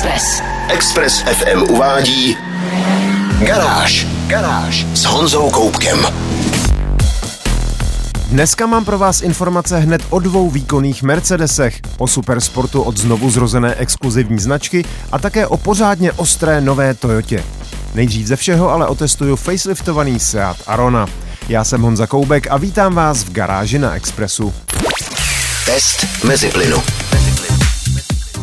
Express. Express FM uvádí Garáž. Garáž s Honzou Koupkem. Dneska mám pro vás informace hned o dvou výkonných Mercedesech, o supersportu od znovu zrozené exkluzivní značky a také o pořádně ostré nové Toyotě. Nejdřív ze všeho ale otestuju faceliftovaný Seat Arona. Já jsem Honza Koubek a vítám vás v garáži na Expressu. Test mezi plynu.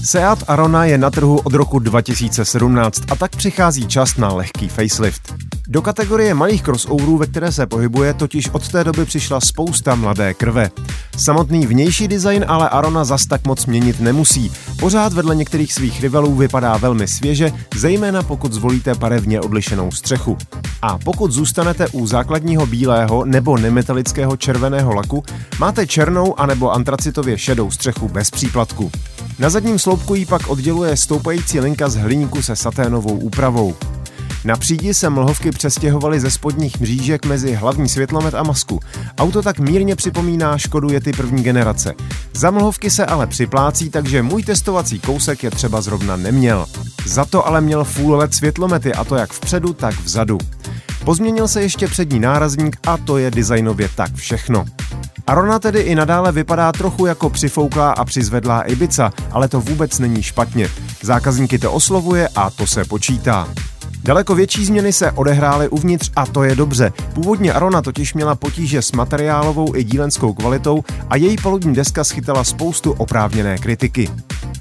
Seat Arona je na trhu od roku 2017 a tak přichází čas na lehký facelift. Do kategorie malých crossoverů, ve které se pohybuje, totiž od té doby přišla spousta mladé krve. Samotný vnější design ale Arona zas tak moc měnit nemusí. Pořád vedle některých svých rivalů vypadá velmi svěže, zejména pokud zvolíte barevně odlišenou střechu. A pokud zůstanete u základního bílého nebo nemetalického červeného laku, máte černou anebo antracitově šedou střechu bez příplatku. Na zadním sloupku ji pak odděluje stoupající linka z hliníku se saténovou úpravou. Na přídi se mlhovky přestěhovaly ze spodních mřížek mezi hlavní světlomet a masku. Auto tak mírně připomíná Škodu Yeti první generace. Za mlhovky se ale připlácí, takže můj testovací kousek je třeba zrovna neměl. Za to ale měl full LED světlomety a to jak vpředu, tak vzadu. Pozměnil se ještě přední nárazník a to je designově tak všechno. Arona tedy i nadále vypadá trochu jako přifouklá a přizvedlá Ibiza, ale to vůbec není špatně. Zákazníky to oslovuje a to se počítá. Daleko větší změny se odehrály uvnitř a to je dobře. Původně Arona totiž měla potíže s materiálovou i dílenskou kvalitou a její palubní deska schytala spoustu oprávněné kritiky.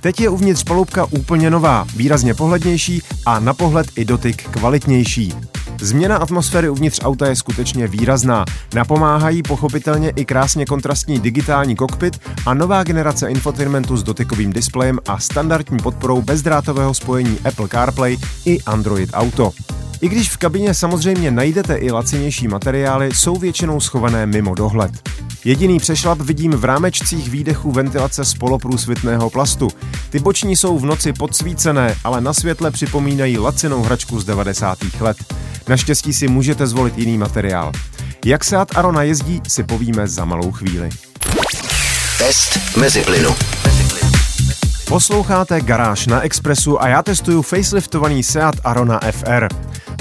Teď je uvnitř palubka úplně nová, výrazně pohlednější a na pohled i dotyk kvalitnější. Změna atmosféry uvnitř auta je skutečně výrazná. Napomáhají pochopitelně i krásně kontrastní digitální kokpit a nová generace infotainmentu s dotykovým displejem a standardní podporou bezdrátového spojení Apple CarPlay i Android Auto. I když v kabině samozřejmě najdete i lacinější materiály, jsou většinou schované mimo dohled. Jediný přešlap vidím v rámečcích výdechu ventilace z poloprůsvitného plastu. Ty boční jsou v noci podsvícené, ale na světle připomínají lacinou hračku z 90. let. Naštěstí si můžete zvolit jiný materiál. Jak Seat Arona jezdí, si povíme za malou chvíli. Test mezi plynu. Posloucháte Garáž na Expressu a já testuju faceliftovaný Seat Arona FR.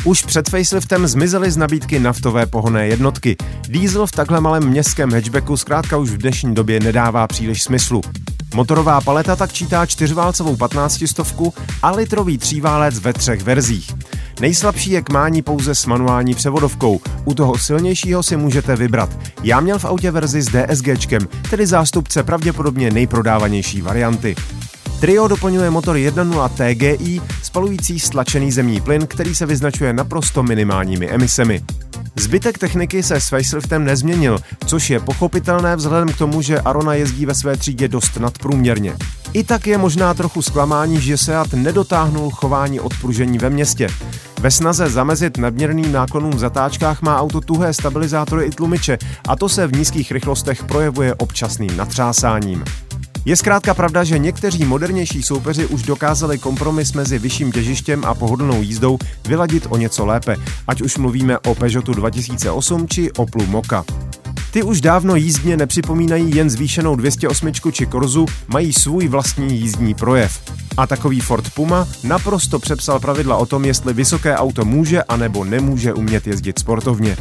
Už před faceliftem zmizely z nabídky naftové pohonné jednotky. Diesel v takhle malém městském hatchbacku zkrátka už v dnešní době nedává příliš smyslu. Motorová paleta tak čítá čtyřválcovou 15 stovku a litrový tříválec ve třech verzích. Nejslabší je k mání pouze s manuální převodovkou. U toho silnějšího si můžete vybrat. Já měl v autě verzi s DSGčkem, tedy zástupce pravděpodobně nejprodávanější varianty. Trio doplňuje motor 1.0 TGI spalující stlačený zemní plyn, který se vyznačuje naprosto minimálními emisemi. Zbytek techniky se s faceliftem nezměnil, což je pochopitelné vzhledem k tomu, že Arona jezdí ve své třídě dost nadprůměrně. I tak je možná trochu zklamání, že Seat nedotáhnul chování odpružení ve městě. Ve snaze zamezit nadměrným náklonům v zatáčkách má auto tuhé stabilizátory i tlumiče a to se v nízkých rychlostech projevuje občasným natřásáním. Je zkrátka pravda, že někteří modernější soupeři už dokázali kompromis mezi vyšším těžištěm a pohodlnou jízdou vyladit o něco lépe, ať už mluvíme o Peugeotu 2008 či Oplu Moka. Ty už dávno jízdně nepřipomínají jen zvýšenou 208 či Korzu, mají svůj vlastní jízdní projev. A takový Ford Puma naprosto přepsal pravidla o tom, jestli vysoké auto může anebo nemůže umět jezdit sportovně.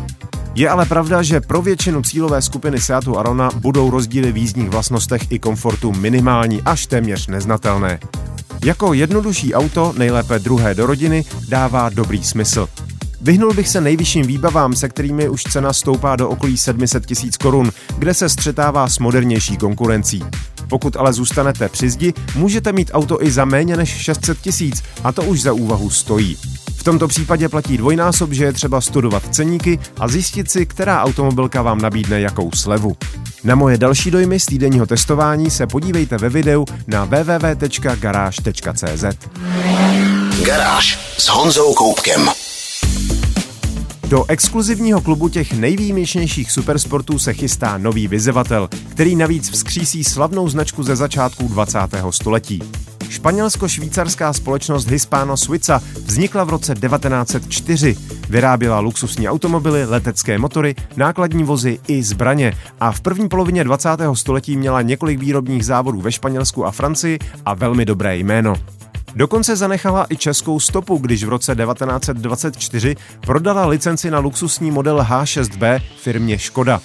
Je ale pravda, že pro většinu cílové skupiny Seatu Arona budou rozdíly v jízdních vlastnostech i komfortu minimální až téměř neznatelné. Jako jednodušší auto, nejlépe druhé do rodiny, dává dobrý smysl. Vyhnul bych se nejvyšším výbavám, se kterými už cena stoupá do okolí 700 tisíc korun, kde se střetává s modernější konkurencí. Pokud ale zůstanete při zdi, můžete mít auto i za méně než 600 tisíc a to už za úvahu stojí. V tomto případě platí dvojnásob, že je třeba studovat ceníky a zjistit si, která automobilka vám nabídne jakou slevu. Na moje další dojmy z týdenního testování se podívejte ve videu na www.garáž.cz. Garáž s Honzou Koupkem. Do exkluzivního klubu těch nejvýjimečnějších supersportů se chystá nový vyzevatel, který navíc vzkřísí slavnou značku ze začátku 20. století. Španělsko-švýcarská společnost Hispano Suiza vznikla v roce 1904. Vyráběla luxusní automobily, letecké motory, nákladní vozy i zbraně a v první polovině 20. století měla několik výrobních závodů ve Španělsku a Francii a velmi dobré jméno. Dokonce zanechala i českou stopu, když v roce 1924 prodala licenci na luxusní model H6B firmě Škoda.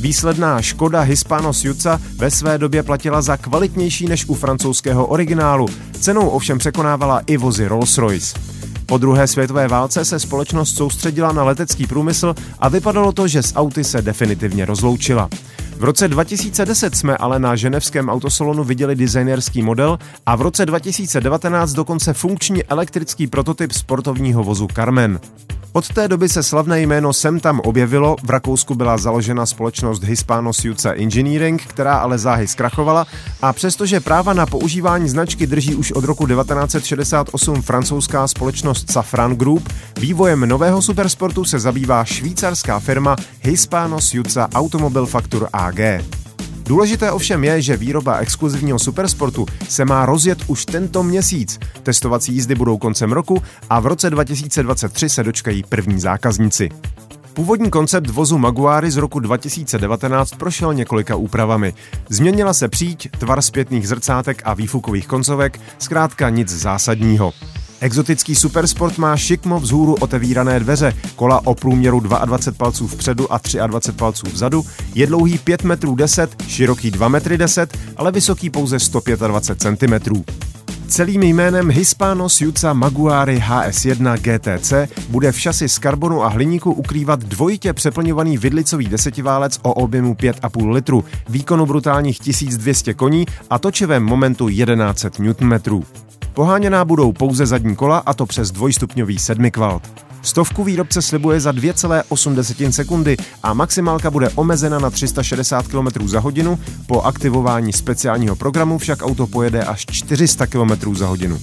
Výsledná Škoda Hispano Juca ve své době platila za kvalitnější než u francouzského originálu, cenou ovšem překonávala i vozy Rolls-Royce. Po druhé světové válce se společnost soustředila na letecký průmysl a vypadalo to, že s auty se definitivně rozloučila. V roce 2010 jsme ale na ženevském autosalonu viděli designerský model a v roce 2019 dokonce funkční elektrický prototyp sportovního vozu Carmen. Od té doby se slavné jméno sem tam objevilo, v Rakousku byla založena společnost Hispano Suiza Engineering, která ale záhy zkrachovala a přestože práva na používání značky drží už od roku 1968 francouzská společnost Safran Group, vývojem nového supersportu se zabývá švýcarská firma Hispano Suiza Automobil Factor AG. Důležité ovšem je, že výroba exkluzivního supersportu se má rozjet už tento měsíc. Testovací jízdy budou koncem roku a v roce 2023 se dočkají první zákazníci. Původní koncept vozu Maguary z roku 2019 prošel několika úpravami. Změnila se příď, tvar zpětných zrcátek a výfukových koncovek, zkrátka nic zásadního. Exotický supersport má šikmo vzhůru otevírané dveře, kola o průměru 22 palců vpředu a 23 palců vzadu, je dlouhý 5 metrů 10, široký 2 metry 10, ale vysoký pouze 125 cm. Celým jménem Hispano Suiza Maguari HS1 GTC bude v šasi z karbonu a hliníku ukrývat dvojitě přeplňovaný vidlicový desetiválec o objemu 5,5 litru, výkonu brutálních 1200 koní a točivém momentu 1100 Nm. Poháněná budou pouze zadní kola a to přes dvojstupňový sedmikvalt. Stovku výrobce slibuje za 2,8 sekundy a maximálka bude omezena na 360 km za hodinu, po aktivování speciálního programu však auto pojede až 400 km za hodinu.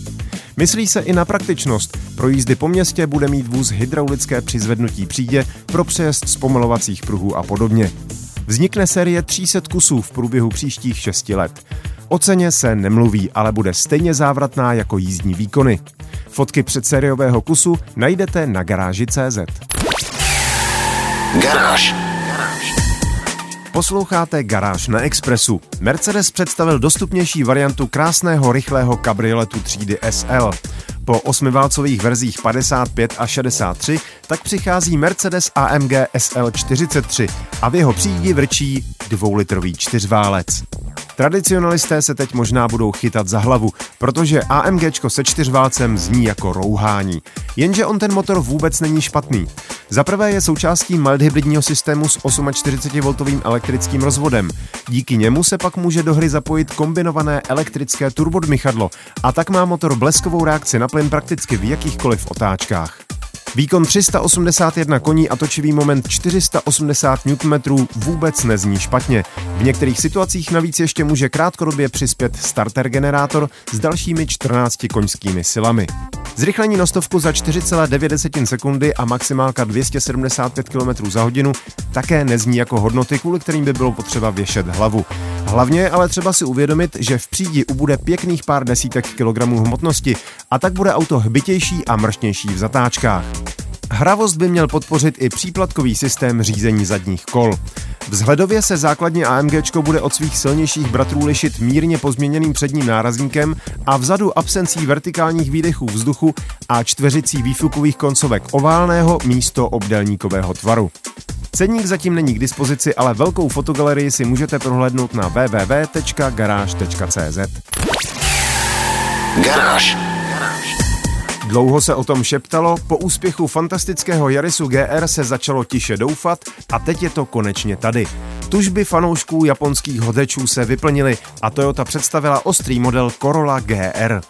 Myslí se i na praktičnost. Pro jízdy po městě bude mít vůz hydraulické přizvednutí přídě pro přejezd zpomalovacích pruhů a podobně. Vznikne série 300 kusů v průběhu příštích 6 let. O ceně se nemluví, ale bude stejně závratná jako jízdní výkony. Fotky předsériového kusu najdete na garáži.cz. Garáž. Posloucháte Garáž na Expressu. Mercedes představil dostupnější variantu krásného rychlého kabrioletu třídy SL. Po osmiválcových verzích 55 a 63 tak přichází Mercedes AMG SL 43 a v jeho přídi vrčí dvoulitrový čtyřválec. Tradicionalisté se teď možná budou chytat za hlavu, protože AMG se čtyřválcem zní jako rouhání. Jenže on ten motor vůbec není špatný. Za prvé je součástí mild hybridního systému s 48V elektrickým rozvodem. Díky němu se pak může do hry zapojit kombinované elektrické turbodmychadlo a tak má motor bleskovou reakci na plyn prakticky v jakýchkoliv otáčkách. Výkon 381 koní a točivý moment 480 Nm vůbec nezní špatně. V některých situacích navíc ještě může krátkodobě přispět starter generátor s dalšími 14 koňskými silami. Zrychlení na stovku za 4,9 sekundy a maximálka 275 km za hodinu také nezní jako hodnoty, kvůli kterým by bylo potřeba věšet hlavu. Hlavně je ale třeba si uvědomit, že v přídi ubude pěkných pár desítek kilogramů hmotnosti a tak bude auto hbitější a mršnější v zatáčkách. Hravost by měl podpořit i příplatkový systém řízení zadních kol. Vzhledově se základně AMG bude od svých silnějších bratrů lišit mírně pozměněným předním nárazníkem a vzadu absencí vertikálních výdechů vzduchu a čtveřicí výfukových koncovek oválného místo obdelníkového tvaru. Ceník zatím není k dispozici, ale velkou fotogalerii si můžete prohlédnout na www.garage.cz. Garáž. Dlouho se o tom šeptalo, po úspěchu fantastického Yarisu GR se začalo tiše doufat a teď je to konečně tady. Tužby fanoušků japonských hodečů se vyplnily a Toyota představila ostrý model Corolla GR.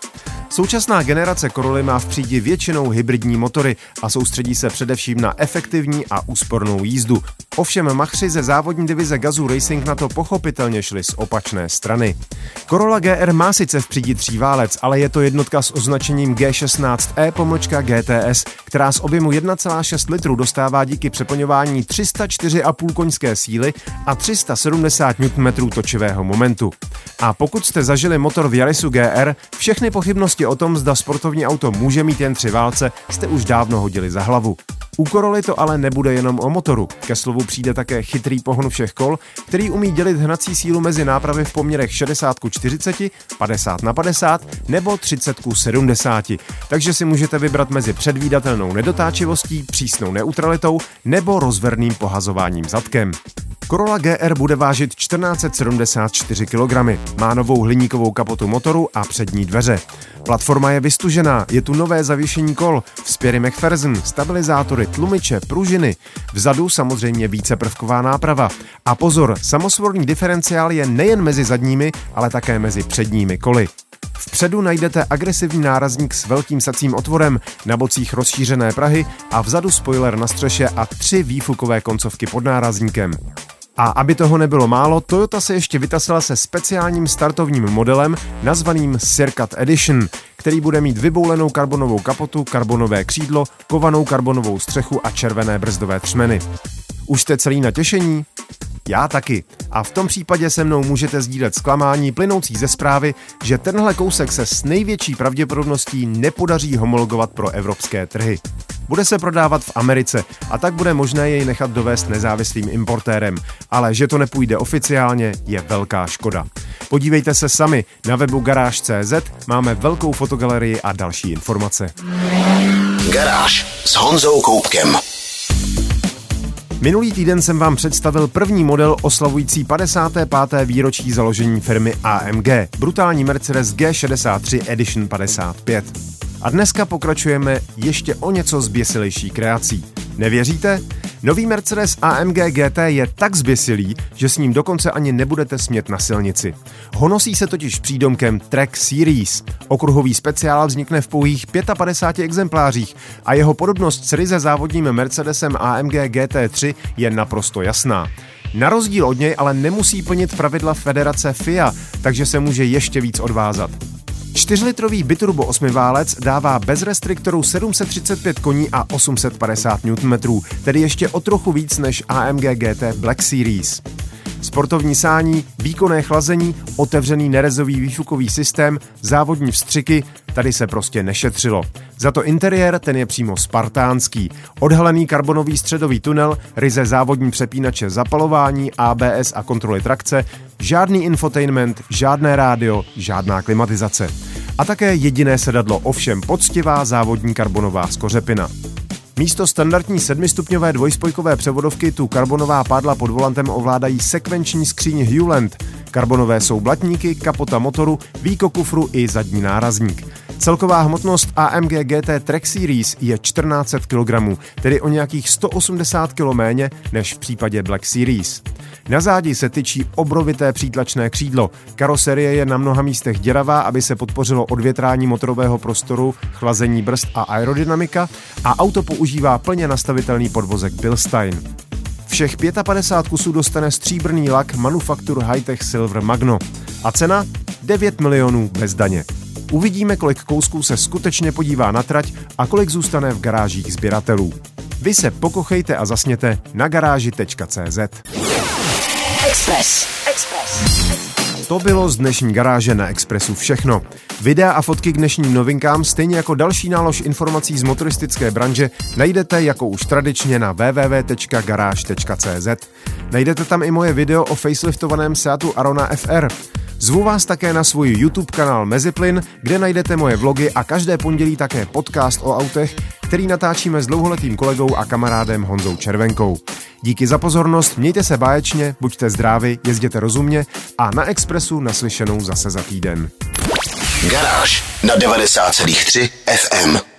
Současná generace Corolla má v přídi většinou hybridní motory a soustředí se především na efektivní a úspornou jízdu. Ovšem machři ze závodní divize Gazoo Racing na to pochopitelně šli z opačné strany. Corolla GR má sice v přídi tříválec, ale je to jednotka s označením G16E pomlčka GTS, která z objemu 1,6 litru dostává díky přeplňování 304,5 koňské síly a 370 Nm točivého momentu. A pokud jste zažili motor v Yarisu GR, všechny pochybnosti o tom, zda sportovní auto může mít jen tři válce, jste už dávno hodili za hlavu. U Coroly to ale nebude jenom o motoru. Ke slovu přijde také chytrý pohon všech kol, který umí dělit hnací sílu mezi nápravy v poměrech 60 k 40, 50 na 50 nebo 30 k 70. Takže si můžete vybrat mezi předvídatelnou nedotáčivostí, přísnou neutralitou nebo rozverným pohazováním zadkem. Corolla GR bude vážit 1474 kg, má novou hliníkovou kapotu motoru a přední dveře. Platforma je vystužená, je tu nové zavěšení kol, vzpěry McPherson, stabilizátory, tlumiče, pružiny. Vzadu samozřejmě víceprvková náprava. A pozor, samosvorný diferenciál je nejen mezi zadními, ale také mezi předními koly. Vpředu najdete agresivní nárazník s velkým sacím otvorem, na bocích rozšířené prahy a vzadu spoiler na střeše a tři výfukové koncovky pod nárazníkem. A aby toho nebylo málo, Toyota se ještě vytasila se speciálním startovním modelem nazvaným Circuit Edition, který bude mít vyboulenou karbonovou kapotu, karbonové křídlo, kovanou karbonovou střechu a červené brzdové třmeny. Už jste celý na těšení? Já taky. A v tom případě se mnou můžete sdílet zklamání plynoucí ze zprávy, že tenhle kousek se s největší pravděpodobností nepodaří homologovat pro evropské trhy. Bude se prodávat v Americe a tak bude možné jej nechat dovést nezávislým importérem, ale že to nepůjde oficiálně, je velká škoda. Podívejte se sami, na webu garáž.cz máme velkou fotogalerii a další informace. Garáž s Honzou Koupkem. Minulý týden jsem vám představil první model oslavující 55. výročí založení firmy AMG, brutální Mercedes G63 Edition 55. A dneska pokračujeme ještě o něco zběsilejší kreací. Nevěříte? Nový Mercedes AMG GT je tak zběsilý, že s ním dokonce ani nebudete smět na silnici. Honosí se totiž přídomkem Track Series. Okruhový speciál vznikne v pouhých 55 exemplářích a jeho podobnost s ryze závodním Mercedesem AMG GT3 je naprosto jasná. Na rozdíl od něj ale nemusí plnit pravidla federace FIA, takže se může ještě víc odvázat. 4-litrový biturbo 8 válec dává bez restriktorů 735 koní a 850 Nm, tedy ještě o trochu víc než AMG GT Black Series. Sportovní sání, výkonné chlazení, otevřený nerezový výfukový systém, závodní vstřiky, tady se prostě nešetřilo. Za to interiér ten je přímo spartánský. Odhalený karbonový středový tunel, ryze závodní přepínače zapalování, ABS a kontroly trakce, žádný infotainment, žádné rádio, žádná klimatizace. A také jediné sedadlo, ovšem poctivá závodní karbonová skořepina. Místo standardní sedmistupňové dvojspojkové převodovky tu karbonová pádla pod volantem ovládají sekvenční skříň Hewland. Karbonové jsou blatníky, kapota motoru, výko kufru i zadní nárazník. Celková hmotnost AMG GT Track Series je 1400 kg, tedy o nějakých 180 kg méně než v případě Black Series. Na zádi se tyčí obrovité přítlačné křídlo. Karoserie je na mnoha místech děravá, aby se podpořilo odvětrání motorového prostoru, chlazení brzd a aerodynamika a auto používá plně nastavitelný podvozek Bilstein. Všech 55 kusů dostane stříbrný lak Manufacture Hightech Silver Magno. A cena? 9 milionů bez daně. Uvidíme, kolik kousků se skutečně podívá na trať a kolik zůstane v garážích sběratelů. Vy se pokochejte a zasněte na garáži.cz. Express. Express. To bylo z dnešní garáže na Expressu všechno. Videa a fotky k dnešním novinkám, stejně jako další nálož informací z motoristické branže, najdete jako už tradičně na www.garage.cz. Najdete tam i moje video o faceliftovaném Seatu Arona FR. Zvu vás také na svůj YouTube kanál Meziplyn, kde najdete moje vlogy a každé pondělí také podcast o autech, který natáčíme s dlouholetým kolegou a kamarádem Honzou Červenkou. Díky za pozornost, mějte se báječně, buďte zdraví, jezděte rozumně a na Expressu naslyšenou zase za týden. Garáž na 90,3 FM.